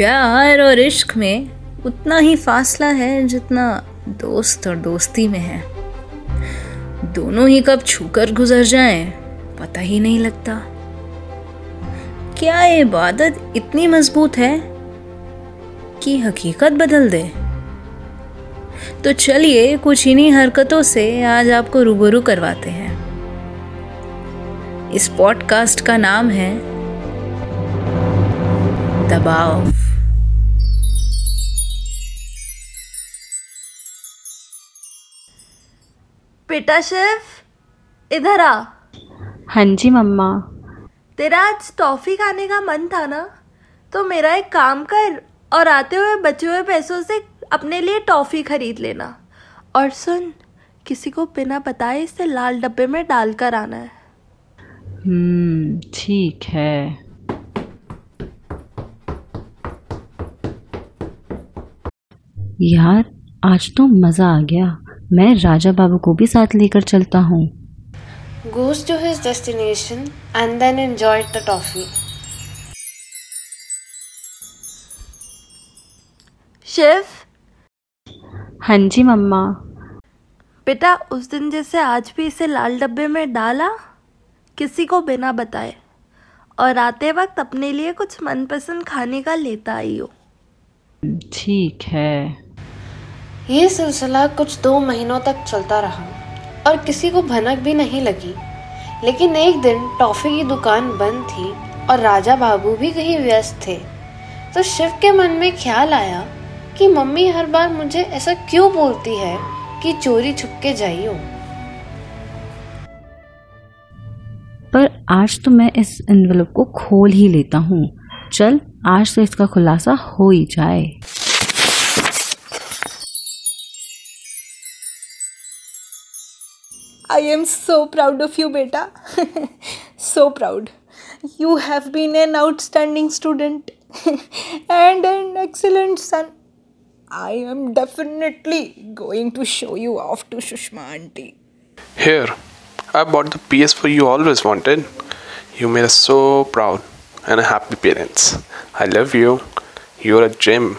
प्यार और इश्क में उतना ही फासला है जितना दोस्त और दोस्ती में है। दोनों ही कब छूकर गुजर जाएँ, पता ही नहीं लगता। क्या इबादत इतनी मज़बूत है कि हकीकत बदल दे? तो चलिए, कुछ इन्हीं हरकतों से आज आपको रूबरू करवाते हैं। इस पॉडकास्ट का नाम है, दबाव। बेटा शिव इधर आ। हाँ जी मम्मा। तेरा आज टॉफी खाने का मन था ना? तो मेरा एक काम कर और आते हुए बचे हुए पैसों से अपने लिए टॉफी खरीद लेना। और सुन किसी को बिना बताए इसे लाल डब्बे में डालकर आना है। हम्म ठीक है। यार आज तो मज़ा आ गया। मैं राजा बाबू को भी साथ लेकर चलता हूँ। Goes to his destination and then enjoyed the toffee. Shiv? हाँ जी मम्मा। बेटा उस दिन जैसे आज भी इसे लाल डब्बे में डाला? किसी को बिना बताए। और आते वक्त अपने लिए कुछ मनपसंद खाने का लेता आई हो। ठीक है। ये सिलसिला कुछ दो महीनों तक चलता रहा, और किसी को भनक भी नहीं लगी। लेकिन एक दिन टॉफी की दुकान बंद थी, और राजा बाबू भी कहीं व्यस्त थे। तो शिव के मन में ख्याल आया कि मम्मी हर बार मुझे ऐसा क्यों बोलती है कि चोरी छुप के जाइयो पर आज तो मैं इस एनवेलप को खोल ही लेता हूँ। चल, आज तो इसका खुलासा हो ही जाए। I am so proud of you, beta. so proud. You have been an outstanding student and an excellent son. I am definitely going to show you off to Shushma auntie. Here, I bought the PS4 you always wanted. You made us so proud and happy parents. I love you. You're a gem.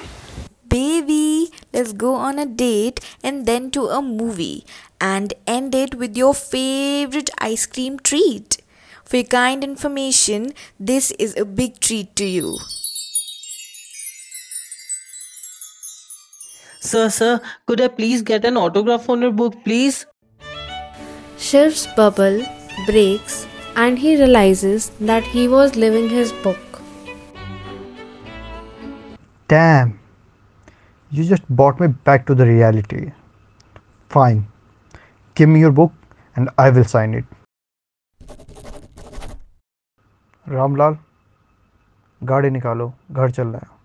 Baby, let's go on a date and then to a movie and end it with your favorite ice cream treat. For your kind information, this is a big treat to you. Sir, sir, could I please get an autograph on your book, please? Shiv's bubble breaks and he realizes that he was living his book. Damn. You just brought me back to the reality. Fine. Give me your book and I will sign it. Ramlal गाड़ी निकालो घर चल रहे हैं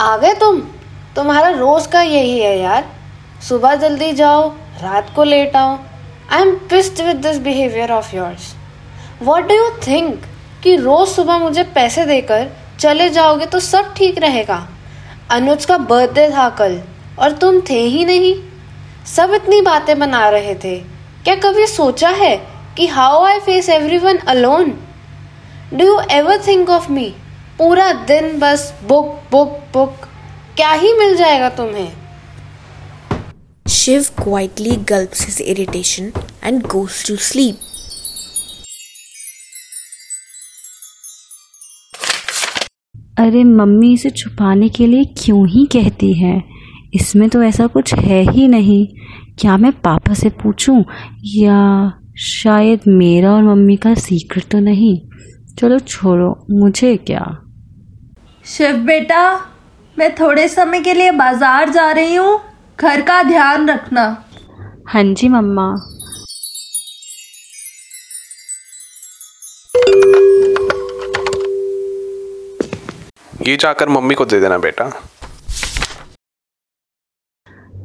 आ गए तुम तुम्हारा रोज का यही है यार। सुबह जल्दी जाओ, रात को लेट आओ। I am pissed with this behaviour of yours what do you think कि रोज सुबह मुझे पैसे देकर चले जाओगे तो सब ठीक रहेगा। अनुज का बर्थडे था कल, और तुम थे ही नहीं। सब इतनी बातें बना रहे थे। क्या कभी सोचा है कि how I face everyone alone do you ever think of me पूरा दिन बस बुक बुक बुक क्या ही मिल जाएगा तुम्हें? Shiv quietly gulps his irritation and goes to sleep. अरे मम्मी इसे छुपाने के लिए क्यों ही कहती है? इसमें तो ऐसा कुछ है ही नहीं। क्या मैं पापा से पूछूँ? या शायद मेरा और मम्मी का सीक्रेट तो नहीं? चलो छोड़ो मुझे क्या? शिव बेटा मैं थोड़े समय के लिए बाज़ार जा रही हूँ। घर का ध्यान रखना। हाँ जी मम्मा। ये जाकर मम्मी को दे देना बेटा।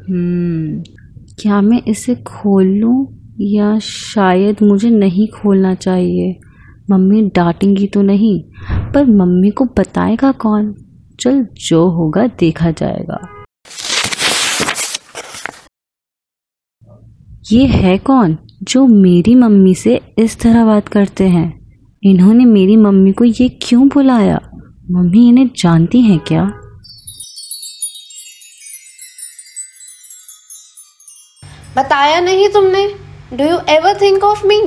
हम्म क्या मैं इसे खोल लूँ या शायद मुझे नहीं खोलना चाहिए? मम्मी डांटेंगी तो नहीं पर मम्मी को बताएगा कौन? चल, जो होगा देखा जाएगा। ये है कौन जो मेरी मम्मी से इस तरह बात करते हैं? इन्होंने मेरी मम्मी को ये क्यों बुलाया? मम्मी इन्हें जानती हैं क्या? बताया नहीं तुमने? Do you ever think of me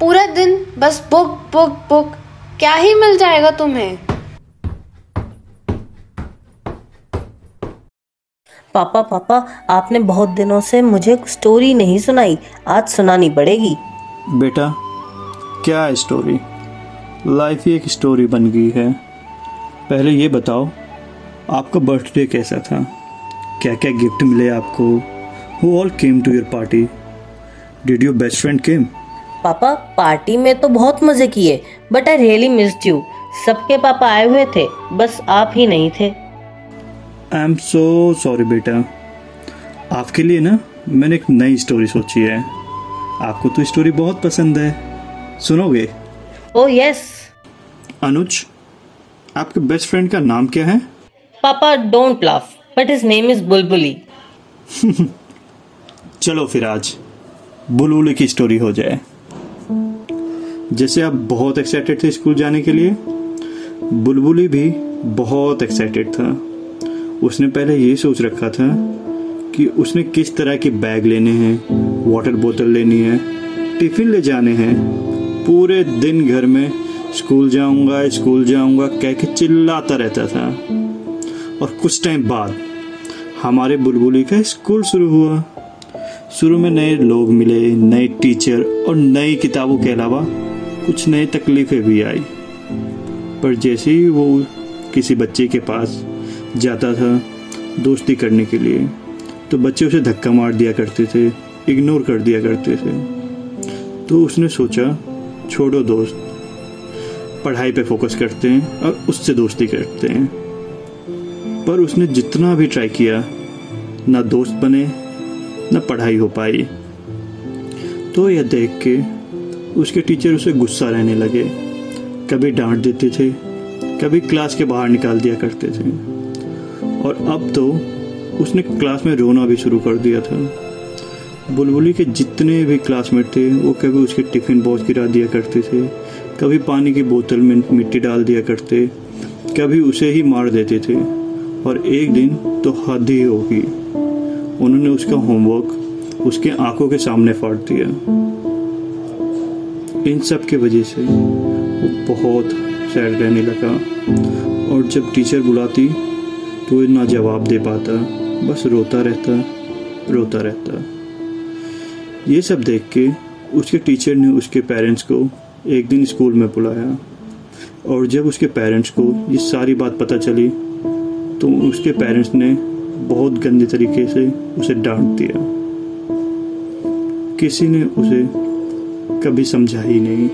पूरा दिन बस बुक बुक बुक क्या ही मिल जाएगा तुम्हें? पापा पापा आपने बहुत दिनों से मुझे स्टोरी नहीं सुनाई। आज सुनानी पड़ेगी। बेटा क्या है स्टोरी लाइफ ही एक स्टोरी बन गई है। पहले ये बताओ आपका बर्थडे कैसा था? क्या क्या गिफ्ट मिले आपको? Who all came to your party did your best friend came पापा पार्टी में तो बहुत मज़े किए but I really missed you सबके पापा आए हुए थे बस आप ही नहीं थे। आई एम सो सॉरी बेटा। आपके लिए ना मैंने एक नई स्टोरी सोची है। आपको तो स्टोरी बहुत पसंद है। सुनोगे? ओ यस अनुज आपके बेस्ट फ्रेंड का नाम क्या है? पापा don't laugh but his name is Bulbuli चलो फिर आज बुलबुली की स्टोरी हो जाए। जैसे आप बहुत एक्साइटेड थे स्कूल जाने के लिए बुलबुली भी बहुत एक्साइटेड था। उसने पहले ये सोच रखा था कि उसने किस तरह के बैग लेने हैं वाटर बोतल लेनी है टिफ़िन ले जाने हैं। पूरे दिन घर में स्कूल जाऊँगा स्कूल जाऊँगा, कह के चिल्लाता रहता था। और कुछ टाइम बाद हमारे बुलबुली का स्कूल शुरू हुआ। शुरू में नए लोग मिले, नए टीचर और नई किताबों के अलावा कुछ नई तकलीफें भी आई। पर जैसे ही वो किसी बच्चे के पास जाता था दोस्ती करने के लिए। तो बच्चे उसे धक्का मार दिया करते थे इग्नोर कर दिया करते थे। तो उसने सोचा, छोड़ो दोस्त, पढ़ाई पे फोकस करते हैं और उससे दोस्ती करते हैं। पर उसने जितना भी ट्राई किया, ना दोस्त बने, ना पढ़ाई हो पाई। तो यह देख के उसके टीचर उसे गुस्सा रहने लगे। कभी डांट देते थे, कभी क्लास के बाहर निकाल दिया करते थे। और अब तो उसने क्लास में रोना भी शुरू कर दिया था। बुलबुली के जितने भी क्लासमेट थे, वो कभी उसके टिफ़िन बॉक्स गिरा दिया करते थे, कभी पानी की बोतल में मिट्टी डाल दिया करते, कभी उसे ही मार देते थे। और एक दिन तो हद ही होगी। उन्होंने उसका होमवर्क उसके आँखों के सामने फाड़ दिया। इन सब के वजह से वो बहुत सैड रहने लगा। और जब टीचर बुलाती तो ना जवाब दे पाता, बस रोता रहता रोता रहता। ये सब देख के उसके टीचर ने उसके पेरेंट्स को एक दिन स्कूल में बुलाया। और जब उसके पेरेंट्स को ये सारी बात पता चली तो उसके पेरेंट्स ने बहुत गंदे तरीके से उसे डांट दिया। किसी ने उसे कभी समझा ही नहीं।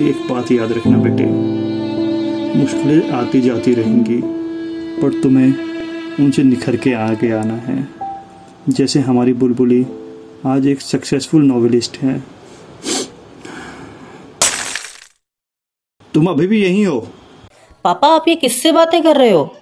मेरी एक बात याद रखना बेटे। मुश्किलें आती जाती रहेंगी, पर तुम्हें उनसे निखर के आगे आना है। जैसे हमारी बुलबुली आज एक सक्सेसफुल नॉवेलिस्ट है। तुम अभी भी यहीं हो? पापा, आप ये किससे बातें कर रहे हो?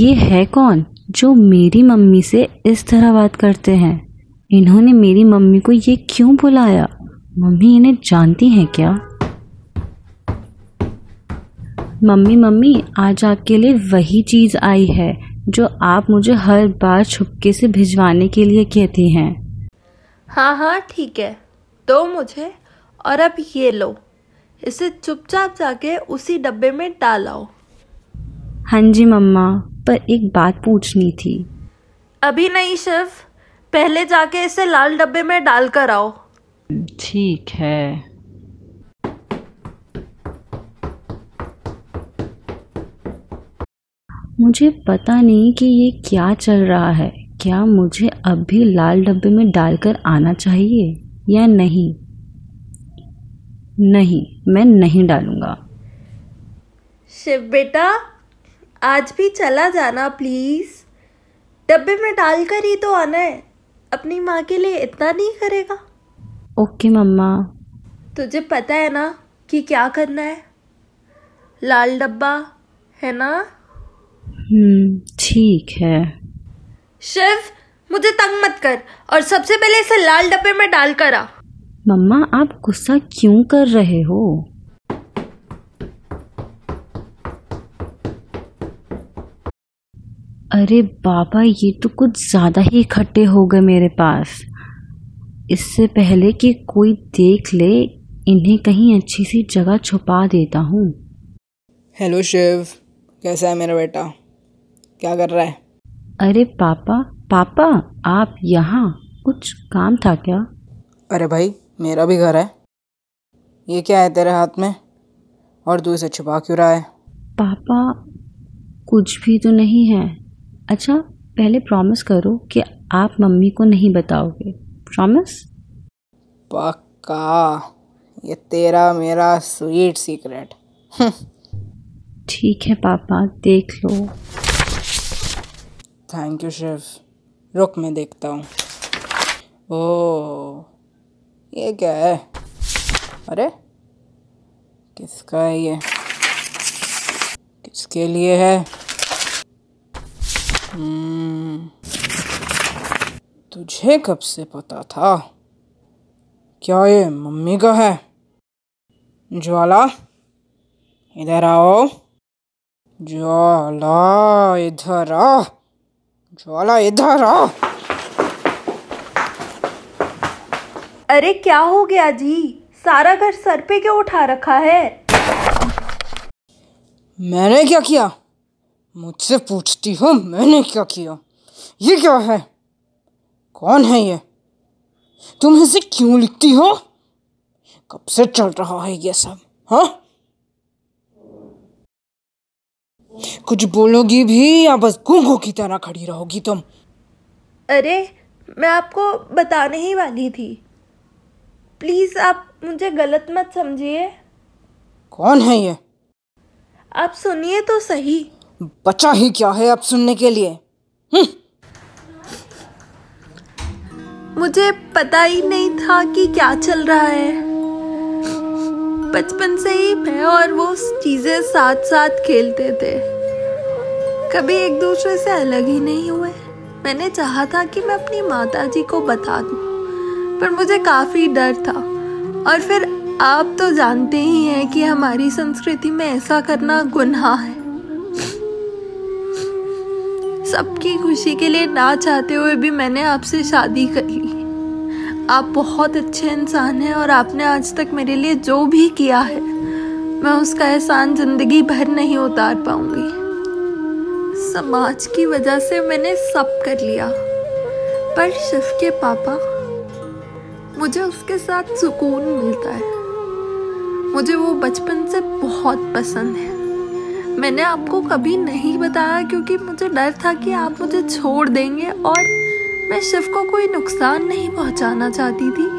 ये है कौन जो मेरी मम्मी से इस तरह बात करते हैं? इन्होंने मेरी मम्मी को ये क्यों बुलाया? मम्मी इन्हें जानती हैं क्या? मम्मी मम्मी आज आपके लिए वही चीज़ आई है जो आप मुझे हर बार छुपके से भिजवाने के लिए कहती हैं। हाँ हाँ ठीक है। दो मुझे और अब ये लो। इसे चुपचाप जाके उसी डब्बे में डाल आओ। हाँ जी मम्मा। पर एक बात पूछनी थी। अभी नहीं शिव। पहले जाके इसे लाल डब्बे में डाल कर आओ। ठीक है। मुझे पता नहीं कि ये क्या चल रहा है। क्या मुझे अब भी लाल डब्बे में डालकर आना चाहिए या नहीं? नहीं मैं नहीं डालूँगा। शिव बेटा आज भी चला जाना प्लीज़ डब्बे में डाल कर ही तो आना है। अपनी माँ के लिए इतना नहीं करेगा। Okay mamma. तुझे पता है ना कि क्या करना है? लाल डब्बा है ना? हम्म ठीक है। शिव मुझे तंग मत कर और सबसे पहले इसे लाल डब्बे में डाल कर आ। मम्मा आप गुस्सा क्यों कर रहे हो? अरे बाबा ये तो कुछ ज़्यादा ही इकट्ठे हो गए मेरे पास। इससे पहले कि कोई देख ले इन्हें कहीं अच्छी सी जगह छुपा देता हूँ। हेलो शिव कैसा है मेरा बेटा? क्या कर रहा है? अरे पापा पापा आप यहाँ? कुछ काम था क्या? अरे भाई मेरा भी घर है। ये क्या है तेरे हाथ में? और तू इसे छुपा क्यों रहा है? पापा कुछ भी तो नहीं है। अच्छा पहले प्रॉमिस करो कि आप मम्मी को नहीं बताओगे। प्रॉमिस पक्का? ये तेरा मेरा स्वीट सीक्रेट ठीक है पापा देख लो। थैंक यू शिव रुक मैं देखता हूँ। ओ ये क्या है? अरे किसका है ये? किसके लिए है? हम्म, तुझे कब से पता था? क्या ये मम्मी का है? ज्वाला इधर आओ। ज्वाला इधर आ। ज्वाला इधर आ। अरे क्या हो गया जी? सारा घर सर पे क्यों उठा रखा है? मैंने क्या किया? मुझसे पूछती हो मैंने क्या किया? ये क्या है? कौन है ये? तुम इसे क्यों लिखती हो? कब से चल रहा है ये सब हाँ? कुछ बोलोगी भी या बस गूंगों की तरह खड़ी रहोगी तुम? अरे मैं आपको बताने ही वाली थी। प्लीज़ आप मुझे गलत मत समझिए। कौन है ये? आप सुनिए तो सही। बचा ही क्या है अब सुनने के लिए? मुझे पता ही नहीं था कि क्या चल रहा है। बचपन से ही मैं और वो चीज़ें साथ साथ खेलते थे। कभी एक दूसरे से अलग ही नहीं हुए। मैंने चाहा था कि मैं अपनी माता जी को बता दूँ, पर मुझे काफ़ी डर था। और फिर आप तो जानते ही हैं कि हमारी संस्कृति में ऐसा करना गुनाह है। सबकी खुशी के लिए ना चाहते हुए भी मैंने आपसे शादी कर ली आप बहुत अच्छे इंसान हैं और आपने आज तक मेरे लिए जो भी किया है, मैं उसका एहसान ज़िंदगी भर नहीं उतार पाऊँगी। समाज की वजह से मैंने सब कर लिया। पर शिव के पापा, मुझे उसके साथ सुकून मिलता है। मुझे वो बचपन से बहुत पसंद है। मैंने आपको कभी नहीं बताया क्योंकि मुझे डर था कि आप मुझे छोड़ देंगे और मैं शिव को कोई नुकसान नहीं पहुंचाना चाहती थी।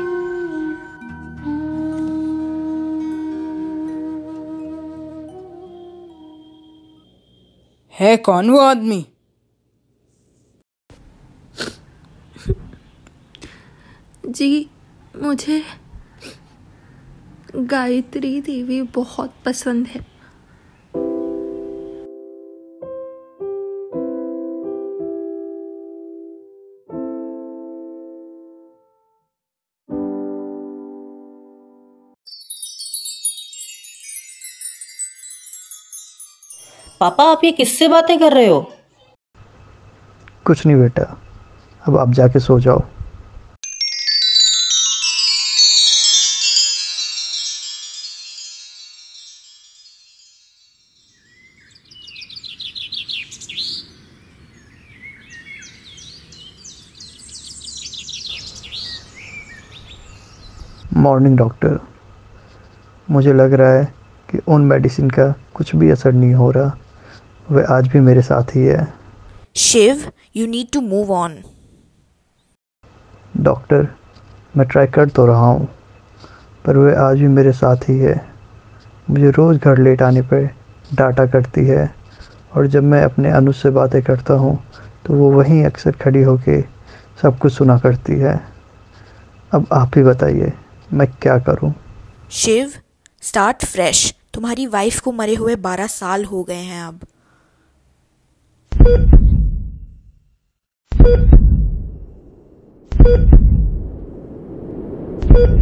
है कौन वो आदमी? जी मुझे गायत्री देवी बहुत पसंद है। पापा, आप ये किससे बातें कर रहे हो? कुछ नहीं बेटा, अब आप जाके सो जाओ। मॉर्निंग डॉक्टर मुझे लग रहा है कि उन मेडिसिन का कुछ भी असर नहीं हो रहा। वह आज भी मेरे साथ ही है। Shiv you need to move on doctor मैं ट्राई कर तो रहा हूँ पर वह आज भी मेरे साथ ही है। मुझे रोज़ घर लेट आने पर डांटा करती है और जब मैं अपने अनु से बातें करता हूँ तो वो वहीं अक्सर खड़ी होके सब कुछ सुना करती है। अब आप ही बताइए मैं क्या करूँ? शिव स्टार्ट फ्रेश तुम्हारी वाइफ को मरे हुए बारह साल हो गए हैं अब। तो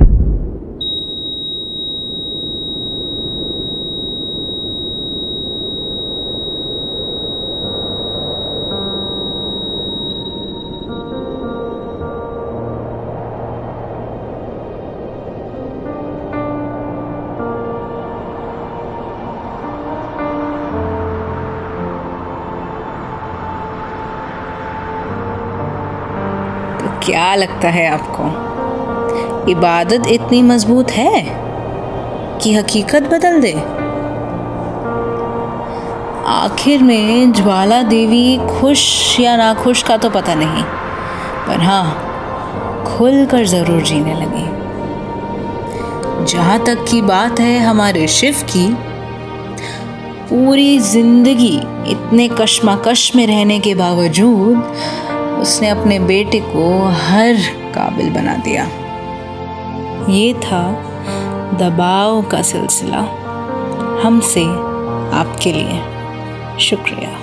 क्या लगता है आपको? इबादत इतनी मज़बूत है कि हकीकत बदल दे? आखिर में ज्वाला देवी खुश या नाखुश का तो पता नहीं, पर हाँ खुल कर ज़रूर जीने लगी। जहाँ तक की बात है हमारे शिव की, पूरी ज़िंदगी इतने कश्मकश में रहने के बावजूद उसने अपने बेटे को हर काबिल बना दिया। ये था दबाव का सिलसिला। हमसे आपके लिए शुक्रिया।